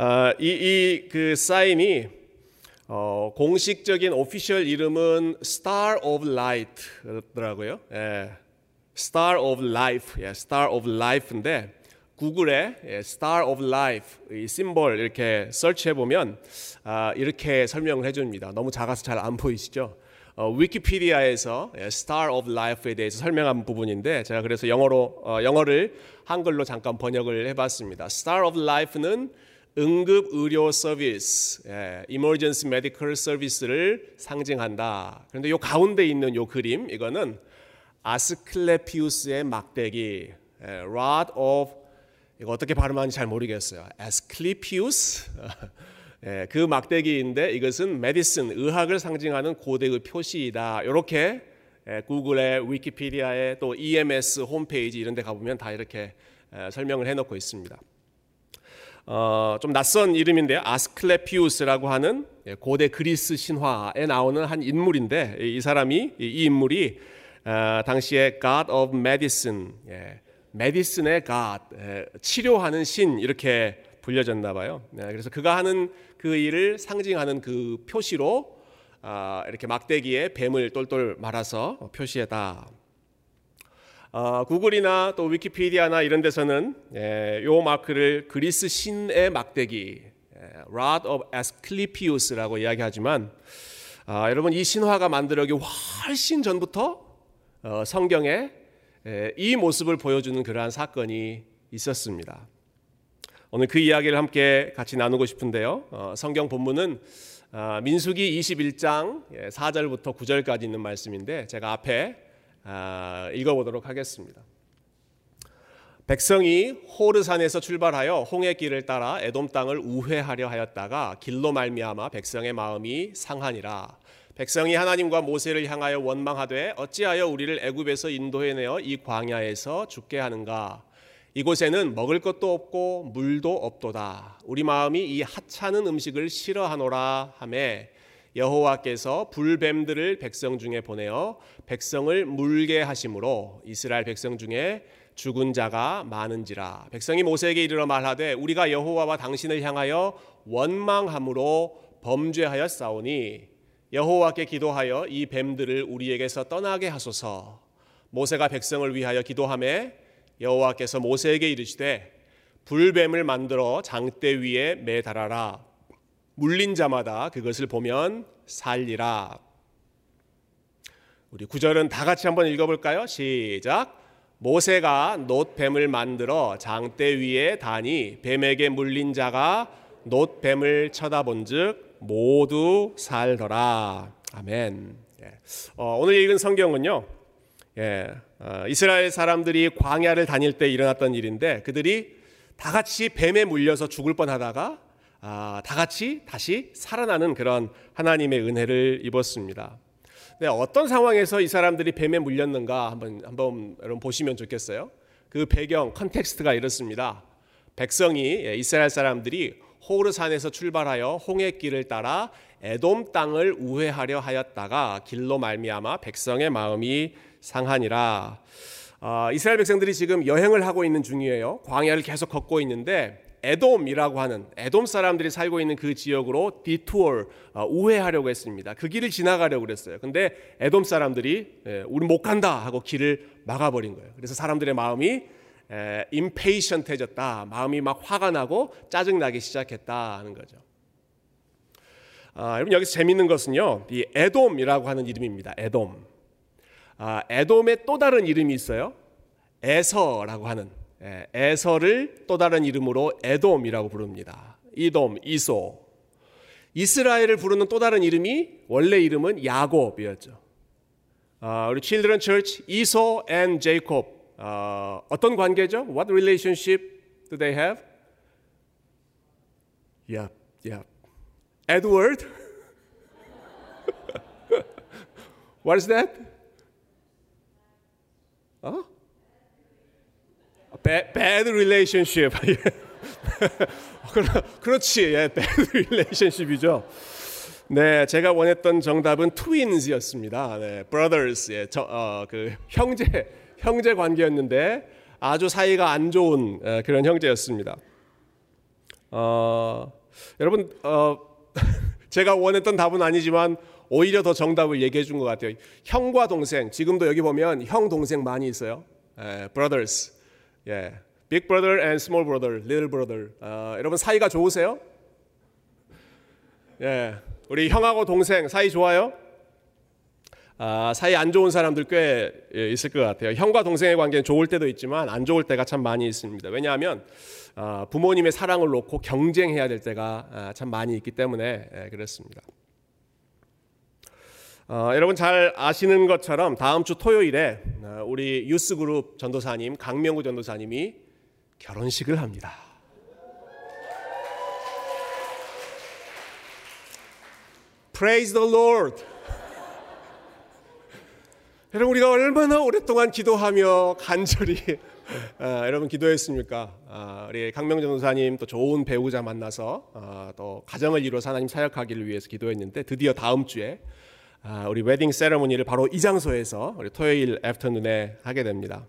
아, 이그 사인이 어, 공식적인 오피셜 이름은 Star of Light더라고요. 예. Star of Life, 예, Star of Life인데 구글에 예, Star of Life 이 심볼 이렇게 설치해 보면 아, 이렇게 설명을 해줍니다. 너무 작아서 잘 안 보이시죠? 어, 위키피디아에서 예, Star of Life에 대해서 설명한 부분인데 제가 그래서 영어로 어, 영어를 한글로 잠깐 번역을 해봤습니다. Star of Life는 응급 의료 서비스, 예, emergency medical service를 상징한다. 그런데 요 가운데 있는 요 그림 이거는 아스클레피우스의 막대기, 예, rod of 이거 어떻게 발음하는지 잘 모르겠어요. 아스클레피우스 예, 그 막대기인데 이것은 메디슨 의학을 상징하는 고대의 표시이다. 이렇게 예, 구글의 위키피디아에 또 EMS 홈페이지 이런 데 가보면 다 이렇게 예, 설명을 해놓고 있습니다. 어, 좀 낯선 이름인데요. 아스클레피우스라고 하는 예, 고대 그리스 신화에 나오는 한 인물인데 이 사람이 이 인물이 어, 당시에 God of Medicine, 예, 메디슨의 God, 예, 치료하는 신 이렇게 불려졌나 봐요. 네, 그래서 그가 하는 그 일을 상징하는 그 표시로 아, 이렇게 막대기에 뱀을 똘똘 말아서 표시했다. 어, 구글이나 또 위키피디아나 이런 데서는 예, 요 마크를 그리스 신의 막대기, 예, Rod of Asclepius라고 이야기하지만 아, 여러분 이 신화가 만들어기 훨씬 전부터 어, 성경에 예, 이 모습을 보여주는 그러한 사건이 있었습니다. 오늘 그 이야기를 함께 같이 나누고 싶은데요. 어, 성경 본문은 아, 민수기 21장 4절부터 예, 9절까지 있는 말씀인데 제가 앞에 아, 읽어보도록 하겠습니다. 백성이 호르산에서 출발하여 홍해 길을 따라 에돔 땅을 우회하려 하였다가 길로 말미암아 백성의 마음이 상하니라. 백성이 하나님과 모세를 향하여 원망하되 어찌하여 우리를 애굽에서 인도해 내어 이 광야에서 죽게 하는가? 이곳에는 먹을 것도 없고 물도 없도다. 우리 마음이 이 하찮은 음식을 싫어하노라 하매 여호와께서 불뱀들을 백성 중에 보내어 백성을 물게 하심으로 이스라엘 백성 중에 죽은 자가 많은지라. 백성이 모세에게 이르러 말하되 우리가 여호와와 당신을 향하여 원망함으로 범죄하여 싸우니 여호와께 기도하여 이 뱀들을 우리에게서 떠나게 하소서. 모세가 백성을 위하여 기도함에 여호와께서 모세에게 이르시되 불뱀을 만들어 장대 위에 매달아라 물린 자마다 그것을 보면 살리라. 우리 구절은 다 같이 한번 읽어볼까요? 시작. 모세가 놋뱀을 만들어 장대 위에 다니 뱀에게 물린 자가 놋뱀을 쳐다본즉 모두 살더라. 아멘. 예. 어, 오늘 읽은 성경은요. 예, 어, 이스라엘 사람들이 광야를 다닐 때 일어났던 일인데 그들이 다 같이 뱀에 물려서 죽을 뻔하다가 아, 다 같이 다시 살아나는 그런 하나님의 은혜를 입었습니다. 네, 어떤 상황에서 이 사람들이 뱀에 물렸는가 한번 한번 여러분 보시면 좋겠어요. 그 배경 context가 이렇습니다. 백성이 예, 이스라엘 사람들이 호르산에서 출발하여 홍해길을 따라 에돔 땅을 우회하려 하였다가 길로 말미암아 백성의 마음이 상하니라. 아, 이스라엘 백성들이 지금 여행을 하고 있는 중이에요. 광야를 계속 걷고 있는데 에돔이라고 하는 에돔 사람들이 살고 있는 그 지역으로 디투어 어, 우회하려고 했습니다. 그 길을 지나가려고 그랬어요. 근데 에돔 사람들이 예, 우리 못 간다 하고 길을 막아버린 거예요. 그래서 사람들의 마음이 임페이션트해졌다. 마음이 막 화가 나고 짜증 나기 시작했다 하는 거죠. 아, 여러분 여기서 재밌는 것은요, 이 에돔이라고 하는 이름입니다. 에돔. 아, 에돔의 또 다른 이름이 있어요. 에서라고 하는. 예, 에서를 또 다른 이름으로 에돔이라고 부릅니다. 이돔, 이소. 이스라엘을 부르는 또 다른 이름이 원래 이름은 야곱이었죠. 어, 우리 Children Church 이소 and Jacob 어, 어떤 관계죠? What relationship do they have? Yep, yep. Edward. What is that? 어? Bad, bad relationship. 그렇지, 예, bad relationship이죠. 네, 제가 원했던 정답은 twins였습니다. 네, brothers, 예, 저, 어, 그 형제 형제 관계였는데 아주 사이가 안 좋은 예, 그런 형제였습니다. 어, 여러분 어, 제가 원했던 답은 아니지만 오히려 더 정답을 얘기해 준 것 같아요. 형과 동생 지금도 여기 보면 형 동생 많이 있어요. 예, brothers, 예, big brother and small brother, little brother. 어, 여러분 사이가 좋으세요? 예, 우리 형하고 동생 사이 좋아요? 아, 사이 안 좋은 사람들 꽤 예, 있을 것 같아요. 형과 동생의 관계는 좋을 때도 있지만 안 좋을 때가 참 많이 있습니다. 왜냐하면 아, 부모님의 사랑을 놓고 경쟁해야 될 때가 아, 참 많이 있기 때문에 예, 그렇습니다. 어, 여러분 잘 아시는 것처럼 다음 주 토요일에 어, 우리 유스그룹 전도사님 강명구 전도사님이 결혼식을 합니다. Praise the. 여러분 우리가 얼마나 오랫동안 기도하며 간절히 아, 여러분 기도했습니까? 아, 우리 강명 전도사님 또 좋은 배우자 만나서 아, 또 가정을 이루어서 하나님 사역하기를 위해서 기도했는데 드디어 다음 주에 아, 우리 웨딩 세레모니를 바로 이 장소에서 우리 토요일 애프터눈에 하게 됩니다.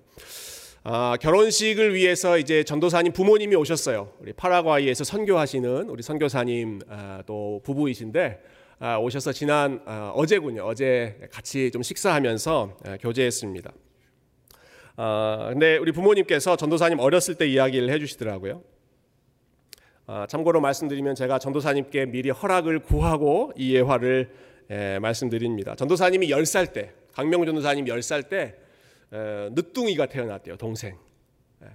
아, 결혼식을 위해서 이제 전도사님 부모님이 오셨어요. 우리 파라과이에서 선교하시는 우리 선교사님 아, 또 부부이신데 아, 오셔서 지난 아, 어제군요. 어제 같이 좀 식사하면서 아, 교제했습니다. 아, 근데 우리 부모님께서 전도사님 어렸을 때 이야기를 해주시더라고요. 아, 참고로 말씀드리면 제가 전도사님께 미리 허락을 구하고 이 예화를 예, 말씀드립니다. 전도사님이 10살 때, 강명 전도사님 10살 때 에, 늦둥이가 태어났대요. 동생. 예,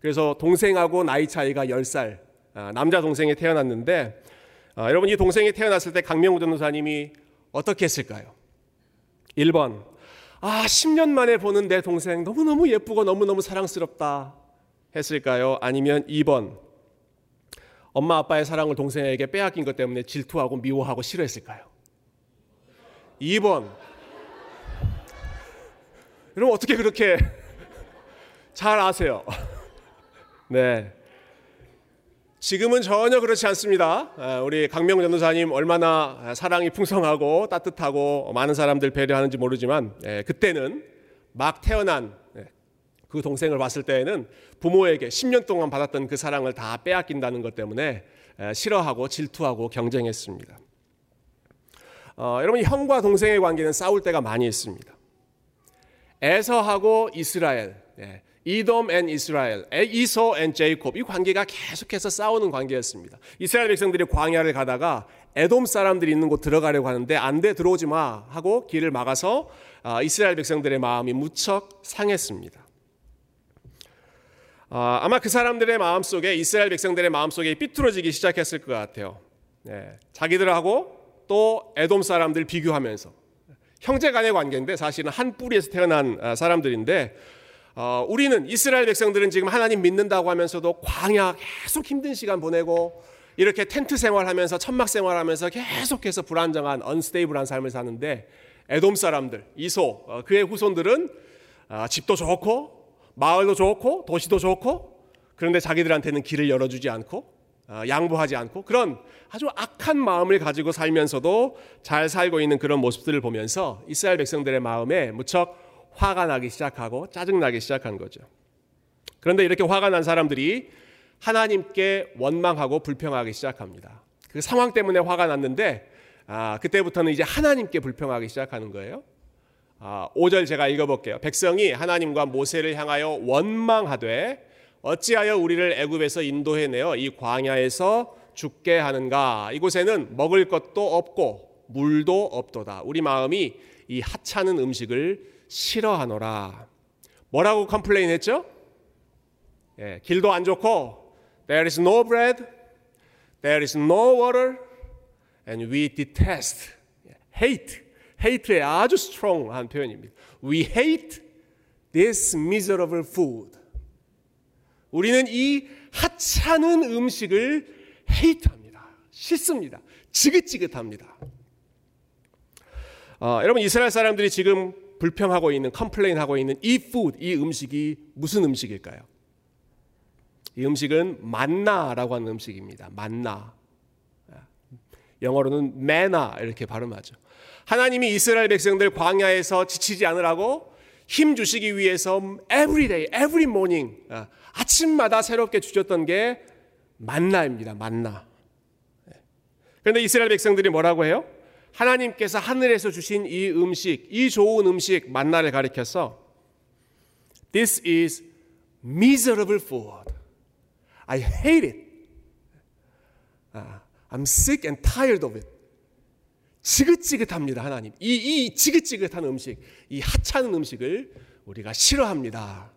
그래서 동생하고 나이 차이가 10살, 아, 남자 동생이 태어났는데 아, 여러분 이 동생이 태어났을 때 강명우 전도사님이 어떻게 했을까요? 1번. 아, 10년 만에 보는 내 동생 너무너무 예쁘고 너무너무 사랑스럽다 했을까요? 아니면 2번. 엄마 아빠의 사랑을 동생에게 빼앗긴 것 때문에 질투하고 미워하고 싫어했을까요? 2번. 여러분 어떻게 그렇게 잘 아세요? 네. 지금은 전혀 그렇지 않습니다. 우리 강명 전도사님 얼마나 사랑이 풍성하고 따뜻하고 많은 사람들 배려하는지 모르지만 그때는 막 태어난 그 동생을 봤을 때에는 부모에게 10년 동안 받았던 그 사랑을 다 빼앗긴다는 것 때문에 싫어하고 질투하고 경쟁했습니다. 어, 여러분 형과 동생의 관계는 싸울 때가 많이 있습니다. 에서하고 이스라엘, 예, Edom and Israel, Esau and Jacob 이 관계가 계속해서 싸우는 관계였습니다. 이스라엘 백성들이 광야를 가다가 에돔 사람들이 있는 곳 들어가려고 하는데 안 돼 들어오지 마 하고 길을 막아서 아, 이스라엘 백성들의 마음이 무척 상했습니다. 아, 아마 그 사람들의 마음 속에 이스라엘 백성들의 마음 속에 삐뚤어지기 시작했을 것 같아요. 네, 자기들하고 또 에돔 사람들 비교하면서 형제 간의 관계인데 사실은 한 뿌리에서 태어난 아, 사람들인데 어, 우리는 이스라엘 백성들은 지금 하나님 믿는다고 하면서도 광야 계속 힘든 시간 보내고 이렇게 텐트 생활하면서 천막 생활하면서 계속해서 불안정한 언스테이블한 삶을 사는데 에돔 사람들 이소 어, 그의 후손들은 어, 집도 좋고 마을도 좋고 도시도 좋고 그런데 자기들한테는 길을 열어주지 않고 어, 양보하지 않고 그런 아주 악한 마음을 가지고 살면서도 잘 살고 있는 그런 모습들을 보면서 이스라엘 백성들의 마음에 무척 화가 나기 시작하고 짜증나기 시작한 거죠. 그런데 이렇게 화가 난 사람들이 하나님께 원망하고 불평하기 시작합니다. 그 상황 때문에 화가 났는데 아, 그때부터는 이제 하나님께 불평하기 시작하는 거예요. 아, 5절 제가 읽어볼게요. 백성이 하나님과 모세를 향하여 원망하되 어찌하여 우리를 애굽에서 인도해 내어 이 광야에서 죽게 하는가? 이곳에는 먹을 것도 없고 물도 없도다. 우리 마음이 이 하찮은 음식을 싫어하노라. 뭐라고 complain 했죠? 예, 길도 안 좋고 there is no bread, there is no water, and we detest, hate, hate의 아주 strong한 표현입니다. We hate this miserable food. 우리는 이 하찮은 음식을 hate합니다. 싫습니다. 지긋지긋합니다. 어, 여러분 이스라엘 사람들이 지금 불평하고 있는 complain하고 있는 이 food 이 음식이 무슨 음식일까요? 이 음식은 만나라고 하는 음식입니다. 만나. 영어로는 manna 이렇게 발음하죠. 하나님이 이스라엘 백성들 광야에서 지치지 않으라고 힘 주시기 위해서 every day, every morning 아침마다 새롭게 주셨던 게 만나입니다. 만나. 그런데 이스라엘 백성들이 뭐라고 해요? 하나님께서 하늘에서 주신 이 음식, 이 좋은 음식 만나를 가리켜서 This is miserable food. I hate it. I'm sick and tired of it. 지긋지긋합니다, 하나님. 이, 이 지긋지긋한 음식, 이 하찮은 음식을 우리가 싫어합니다.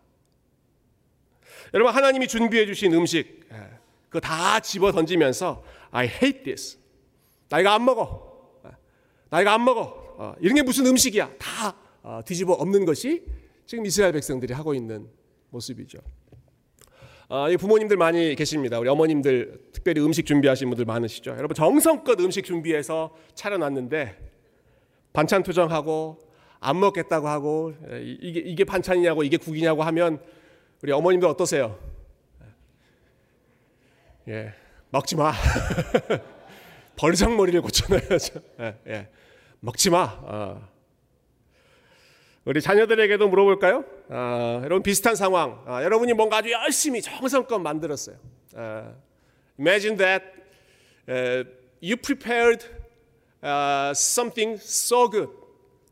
여러분, 하나님이 준비해 주신 음식, 그거 다 집어 던지면서 I hate this. 나 이거 안 먹어. 나 이거 안 먹어. 어, 이런 게 무슨 음식이야. 다 어, 뒤집어 엎는 것이 지금 이스라엘 백성들이 하고 있는 모습이죠. 아, 부모님들 많이 계십니다. 우리 어머님들 특별히 음식 준비하신 분들 많으시죠. 여러분 정성껏 음식 준비해서 차려놨는데 반찬 투정하고 안 먹겠다고 하고 이게 이게 반찬이냐고 이게 국이냐고 하면 우리 어머님들 어떠세요? 예, 먹지 마. 벌상머리를 고쳐놔야죠. 예, 예. 먹지 마. 어. 우리 자녀들에게도 물어볼까요? 아, 여러분 비슷한 상황. 아, 여러분이 뭔가 아주 열심히 정성껏 만들었어요. 아, imagine that uh, you prepared uh, something so good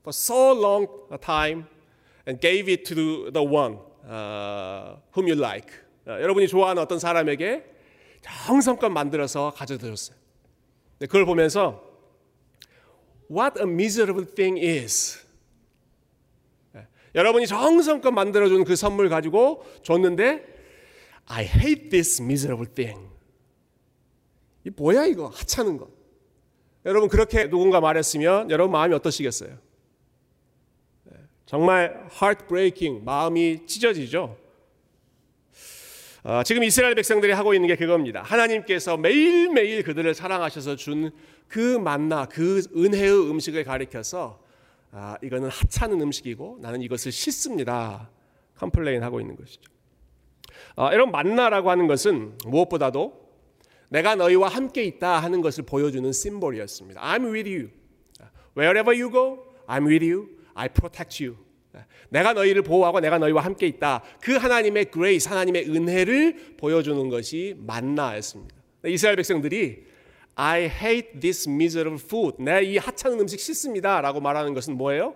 for so long a time and gave it to the one uh, whom you like. 여러분이 좋아하는 어떤 사람에게 정성껏 만들어서 가져드렸어요. 그걸 보면서 what a miserable thing is. 여러분이 정성껏 만들어준 그 선물 가지고 줬는데 I hate this miserable thing. 이 뭐야 이거 하찮은 거. 여러분 그렇게 누군가 말했으면 여러분 마음이 어떠시겠어요? 정말 heartbreaking 마음이 찢어지죠. 어, 지금 이스라엘 백성들이 하고 있는 게 그겁니다. 하나님께서 매일매일 그들을 사랑하셔서 준 그 만나, 그 은혜의 음식을 가리켜서 아, 이거는 하찮은 음식이고 나는 이것을 싫습니다. complain 하고 있는 것이죠. 아, 이런 만나라고 하는 것은 무엇보다도 내가 너희와 함께 있다 하는 것을 보여주는 symbol이었습니다. I'm with you. Wherever you go, I'm with you. I protect you. 내가 너희를 보호하고 내가 너희와 함께 있다. 그 하나님의 grace, 하나님의 은혜를 보여주는 것이 만나였습니다. 이스라엘 백성들이 I hate this miserable food. 내 이 하찮은 음식 싫습니다. 라고 말하는 것은 뭐예요?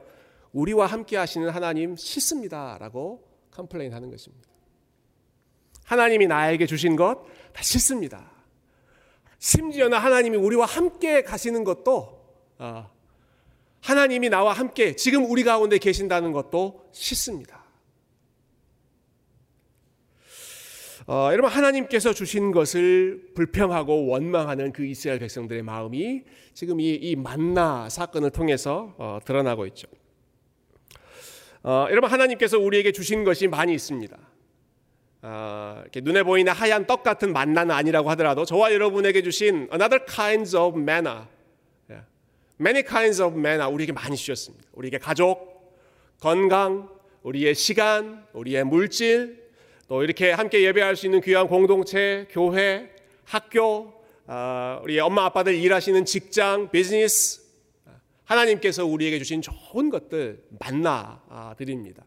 우리와 함께 하시는 하나님 싫습니다. 라고 complain 하는 것입니다. 하나님이 나에게 주신 것 다 싫습니다. 심지어는 하나님이 우리와 함께 가시는 것도 어, 하나님이 나와 함께 지금 우리 가운데 계신다는 것도 싫습니다. 어, 여러분 하나님께서 주신 것을 불평하고 원망하는 그 이스라엘 백성들의 마음이 지금 이, 이 만나 사건을 통해서 어, 드러나고 있죠. 어, 여러분 하나님께서 우리에게 주신 것이 많이 있습니다. 어, 눈에 보이는 하얀 떡 같은 만나는 아니라고 하더라도 저와 여러분에게 주신 another kinds of manna, many kinds of manna 우리에게 많이 주셨습니다. 우리에게 가족, 건강, 우리의 시간, 우리의 물질, 또 이렇게 함께 예배할 수 있는 귀한 공동체, 교회, 학교, 아, 우리 엄마 아빠들 일하시는 직장, 비즈니스, 하나님께서 우리에게 주신 좋은 것들 만나 아, 드립니다.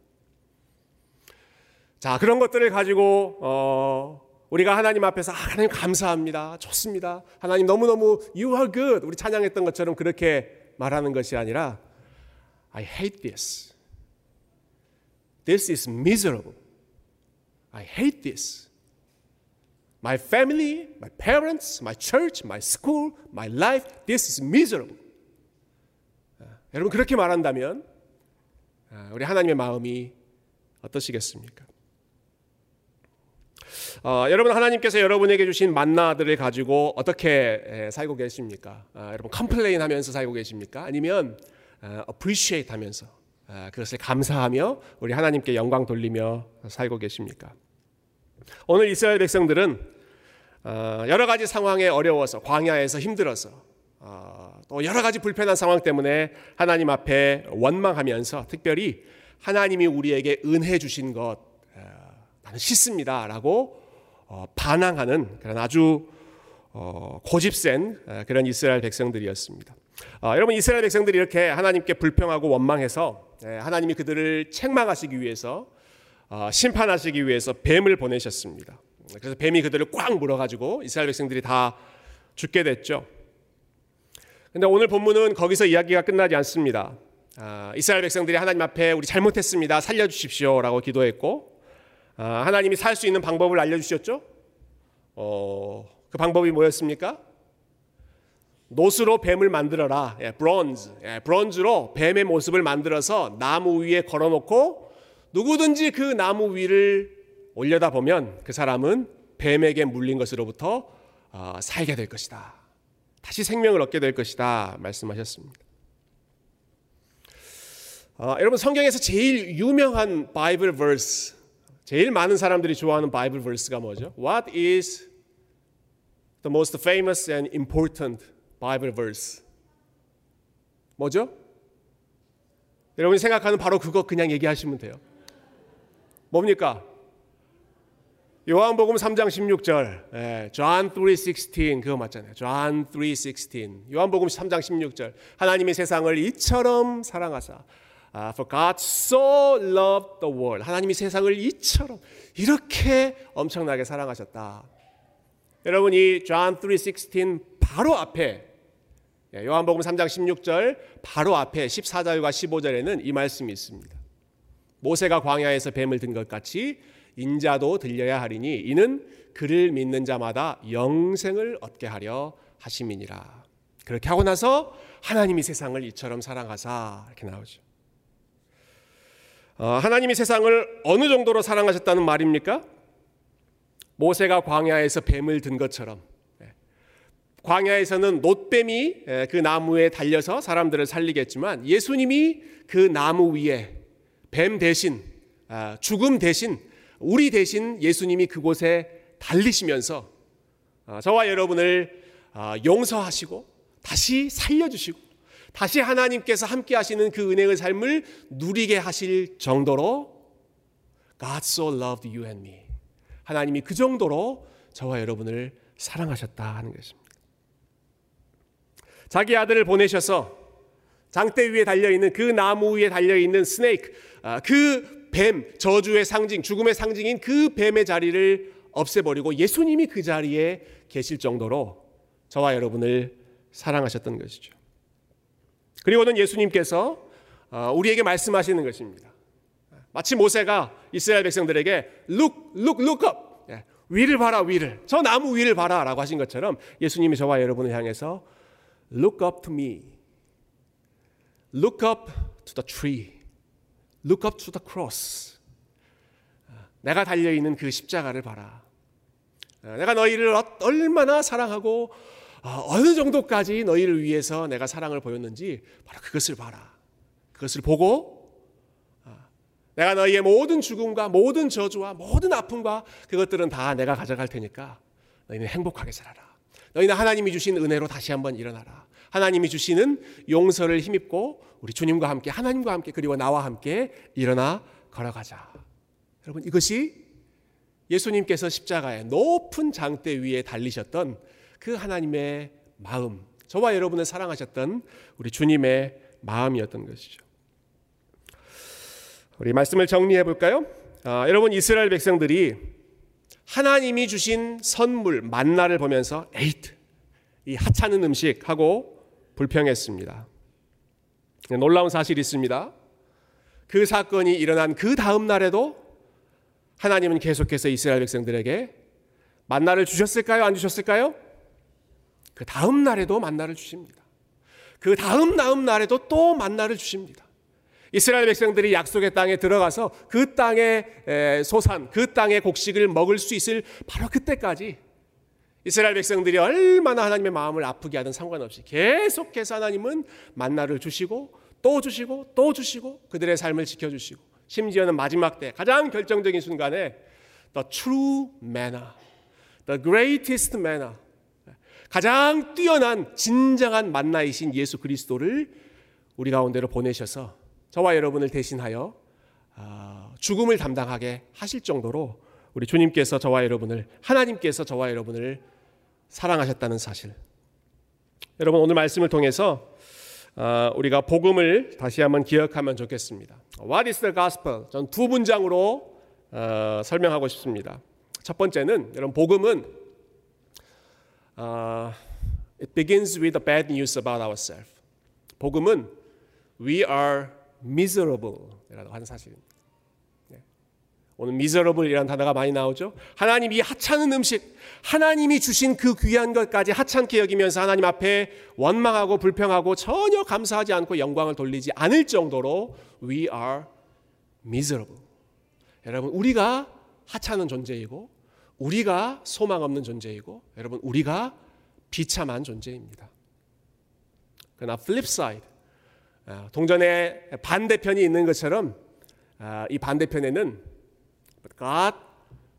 자 그런 것들을 가지고 어, 우리가 하나님 앞에서 아, 하나님 감사합니다, 좋습니다. 하나님 너무 너무 you are good 우리 찬양했던 것처럼 그렇게 말하는 것이 아니라 I hate this. This is miserable. I hate this. My family, my parents, my church, my school, my life, this is miserable. 여러분 그렇게 말한다면 우리 하나님의 마음이 어떠시겠습니까? 어, 여러분 하나님께서 여러분에게 주신 만나들을 가지고 어떻게 살고 계십니까? 아, 여러분 complain 하면서 살고 계십니까? 아니면 아, appreciate 하면서 아, 그것을 감사하며 우리 하나님께 영광 돌리며 살고 계십니까? 오늘 이스라엘 백성들은 어, 여러 가지 상황에 어려워서 광야에서 힘들어서 어, 또 여러 가지 불편한 상황 때문에 하나님 앞에 원망하면서 특별히 하나님이 우리에게 은혜 주신 것 어, 나는 싫습니다라고 반항하는 그런 아주 고집센 그런 이스라엘 백성들이었습니다. 여러분 이스라엘 백성들이 이렇게 하나님께 불평하고 원망해서 하나님이 그들을 책망하시기 위해서 어, 심판하시기 위해서 뱀을 보내셨습니다. 그래서 뱀이 그들을 꽉 물어가지고 이스라엘 백성들이 다 죽게 됐죠. 근데 오늘 본문은 거기서 이야기가 끝나지 않습니다. 아, 이스라엘 백성들이 하나님 앞에 우리 잘못했습니다. 살려주십시오라고 기도했고 아, 하나님이 살 수 있는 방법을 알려주셨죠. 어, 그 방법이 뭐였습니까? 노스로 뱀을 만들어라. 예, 브론즈. 예, 브론즈로 뱀의 모습을 만들어서 나무 위에 걸어놓고 누구든지 그 나무 위를 올려다 보면 그 사람은 뱀에게 물린 것으로부터 어, 살게 될 것이다. 다시 생명을 얻게 될 것이다. 말씀하셨습니다. 어, 여러분 성경에서 제일 유명한 바이블 verse, 제일 많은 사람들이 좋아하는 바이블 verse가 뭐죠? What is the most famous and important Bible verse? 뭐죠? 여러분이 생각하는 바로 그거 그냥 얘기하시면 돼요. 뭡니까? 요한복음 3장 16절, 예, John 3:16 그거 맞잖아요. John 3:16. 요한복음 3장 16절. 하나님이 세상을 이처럼 사랑하사 아, For God so loved the world. 하나님이 세상을 이처럼 이렇게 엄청나게 사랑하셨다. 여러분 이 John 3:16 바로 앞에 예, 요한복음 3장 16절 바로 앞에 14절과 15절에는 이 말씀이 있습니다. 모세가 광야에서 뱀을 든 것 같이 인자도 들려야 하리니 이는 그를 믿는 자마다 영생을 얻게 하려 하심이니라. 그렇게 하고 나서 하나님이 세상을 이처럼 사랑하사 이렇게 나오죠. 어, 하나님이 세상을 어느 정도로 사랑하셨다는 말입니까? 모세가 광야에서 뱀을 든 것처럼 예. 광야에서는 놋뱀이 예, 그 나무에 달려서 사람들을 살리겠지만 예수님이 그 나무 위에 뱀 대신 아, 죽음 대신 우리 대신 예수님이 그곳에 달리시면서 아, 저와 여러분을 아, 용서하시고 다시 살려주시고 다시 하나님께서 함께 하시는 그 은혜의 삶을 누리게 하실 정도로 God so loved you and me. 하나님이 그 정도로 저와 여러분을 사랑하셨다 하는 것입니다. 자기 아들을 보내셔서 장대 위에 달려 있는 그 나무 위에 달려 있는 스네이크, 그 뱀, 저주의 상징, 죽음의 상징인 그 뱀의 자리를 없애버리고 예수님이 그 자리에 계실 정도로 저와 여러분을 사랑하셨던 것이죠. 그리고는 예수님께서 어, 우리에게 말씀하시는 것입니다. 마치 모세가 이스라엘 백성들에게 look, look, look up. 예, 위를 봐라, 위를. 저 나무 위를 봐라 라고 하신 것처럼 예수님이 저와 여러분을 향해서 look up to me. look up to the tree. Look up to the cross. 내가 달려 있는 그 십자가를 봐라. 내가 너희를 얼마나 사랑하고 어느 정도까지 너희를 위해서 내가 사랑을 보였는지 바로 그것을 봐라. 그것을 보고 내가 너희의 모든 죽음과 모든 저주와 모든 아픔과 그것들은 다 내가 가져갈 테니까 너희는 행복하게 살아라. 너희는 하나님이 주신 은혜로 다시 한번 일어나라. 하나님이 주시는 용서를 힘입고 우리 주님과 함께 하나님과 함께 그리고 나와 함께 일어나 걸어가자. 여러분 이것이 예수님께서 십자가의 높은 장대 위에 달리셨던 그 하나님의 마음, 저와 여러분을 사랑하셨던 우리 주님의 마음이었던 것이죠. 우리 말씀을 정리해 볼까요? 아, 여러분 이스라엘 백성들이 하나님이 주신 선물 만나를 보면서 에이트 이 하찮은 음식하고 불평했습니다. 놀라운 사실이 있습니다. 그 사건이 일어난 그 다음 날에도 하나님은 계속해서 이스라엘 백성들에게 만나를 주셨을까요? 안 주셨을까요? 그 다음 날에도 만나를 주십니다. 그 다음 다음 날에도 또 만나를 주십니다. 이스라엘 백성들이 약속의 땅에 들어가서 그 땅의 소산, 그 땅의 곡식을 먹을 수 있을 바로 그때까지 이스라엘 백성들이 얼마나 하나님의 마음을 아프게 하든 상관없이 계속해서 하나님은 만나를 주시고 또 주시고 또 주시고 그들의 삶을 지켜주시고 심지어는 마지막 때 가장 결정적인 순간에 the true manna, the greatest manna 가장 뛰어난 진정한 만나이신 예수 그리스도를 우리 가운데로 보내셔서 저와 여러분을 대신하여 아, 죽음을 담당하게 하실 정도로 우리 주님께서 저와 여러분을 하나님께서 저와 여러분을 사랑하셨다는 사실. 여러분 오늘 말씀을 통해서 아, 우리가 복음을 다시 한번 기억하면 좋겠습니다. What is the gospel? 전 두 문장으로 어, 설명하고 싶습니다. 첫 번째는 여러분 복음은 어, it begins with the bad news about ourselves. 복음은 we are miserable이라고 하는 사실입니다. 네. 오늘 miserable이라는 단어가 많이 나오죠. 하나님 이 하찮은 음식, 하나님이 주신 그 귀한 것까지 하찮게 여기면서 하나님 앞에 원망하고 불평하고 전혀 감사하지 않고 영광을 돌리지 않을 정도로 we are miserable. 여러분 우리가 하찮은 존재이고 우리가 소망 없는 존재이고 여러분 우리가 비참한 존재입니다. 그러나 flip side 아, 동전의 반대편이 있는 것처럼 아, 이 반대편에는 God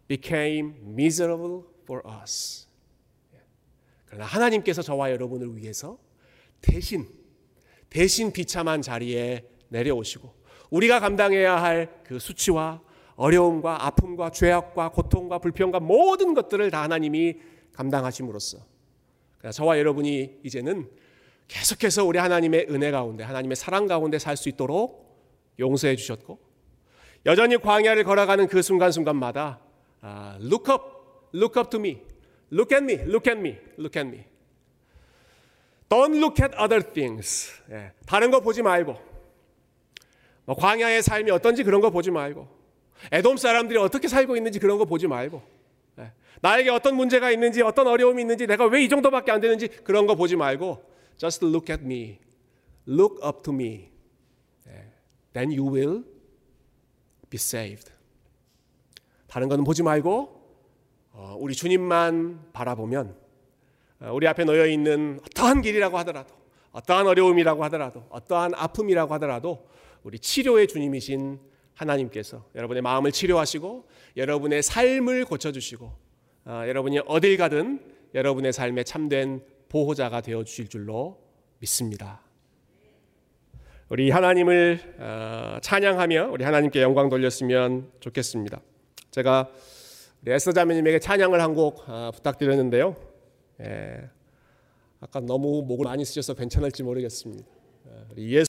became miserable for us. 그러나 하나님께서 저와 여러분을 위해서 대신 대신 비참한 자리에 내려오시고 우리가 감당해야 할 그 수치와 어려움과 아픔과 죄악과 고통과 불평과 모든 것들을 다 하나님이 감당하심으로써 저와 여러분이 이제는 계속해서 우리 하나님의 은혜 가운데 하나님의 사랑 가운데 살 수 있도록 용서해 주셨고 여전히 광야를 걸어가는 그 순간순간마다 아, look up, look up to me, look at me, look at me, look at me. Don't look at other things. 예, 다른 거 보지 말고 뭐 광야의 삶이 어떤지 그런 거 보지 말고 에돔 사람들이 어떻게 살고 있는지 그런 거 보지 말고 예, 나에게 어떤 문제가 있는지 어떤 어려움이 있는지 내가 왜 이 정도밖에 안 되는지 그런 거 보지 말고 just look at me, look up to me. 예, then you will be saved. 다른 거는 보지 말고 어, 우리 주님만 바라보면 어, 우리 앞에 놓여 있는 어떠한 길이라고 하더라도 어떠한 어려움이라고 하더라도 어떠한 아픔이라고 하더라도 우리 치료의 주님이신 하나님께서 여러분의 마음을 치료하시고 여러분의 삶을 고쳐주시고 어, 여러분이 어딜 가든 여러분의 삶에 참된 보호자가 되어 주실 줄로 믿습니다. 우리 하나님을 어, 찬양하며 우리 하나님께 영광 돌렸으면 좋겠습니다. 제가 에스더 자매님에게 찬양을 한 곡 부탁드렸는데요. 예, 아까 너무 목을 많이 쓰셔서 괜찮을지 모르겠습니다. 예, 예수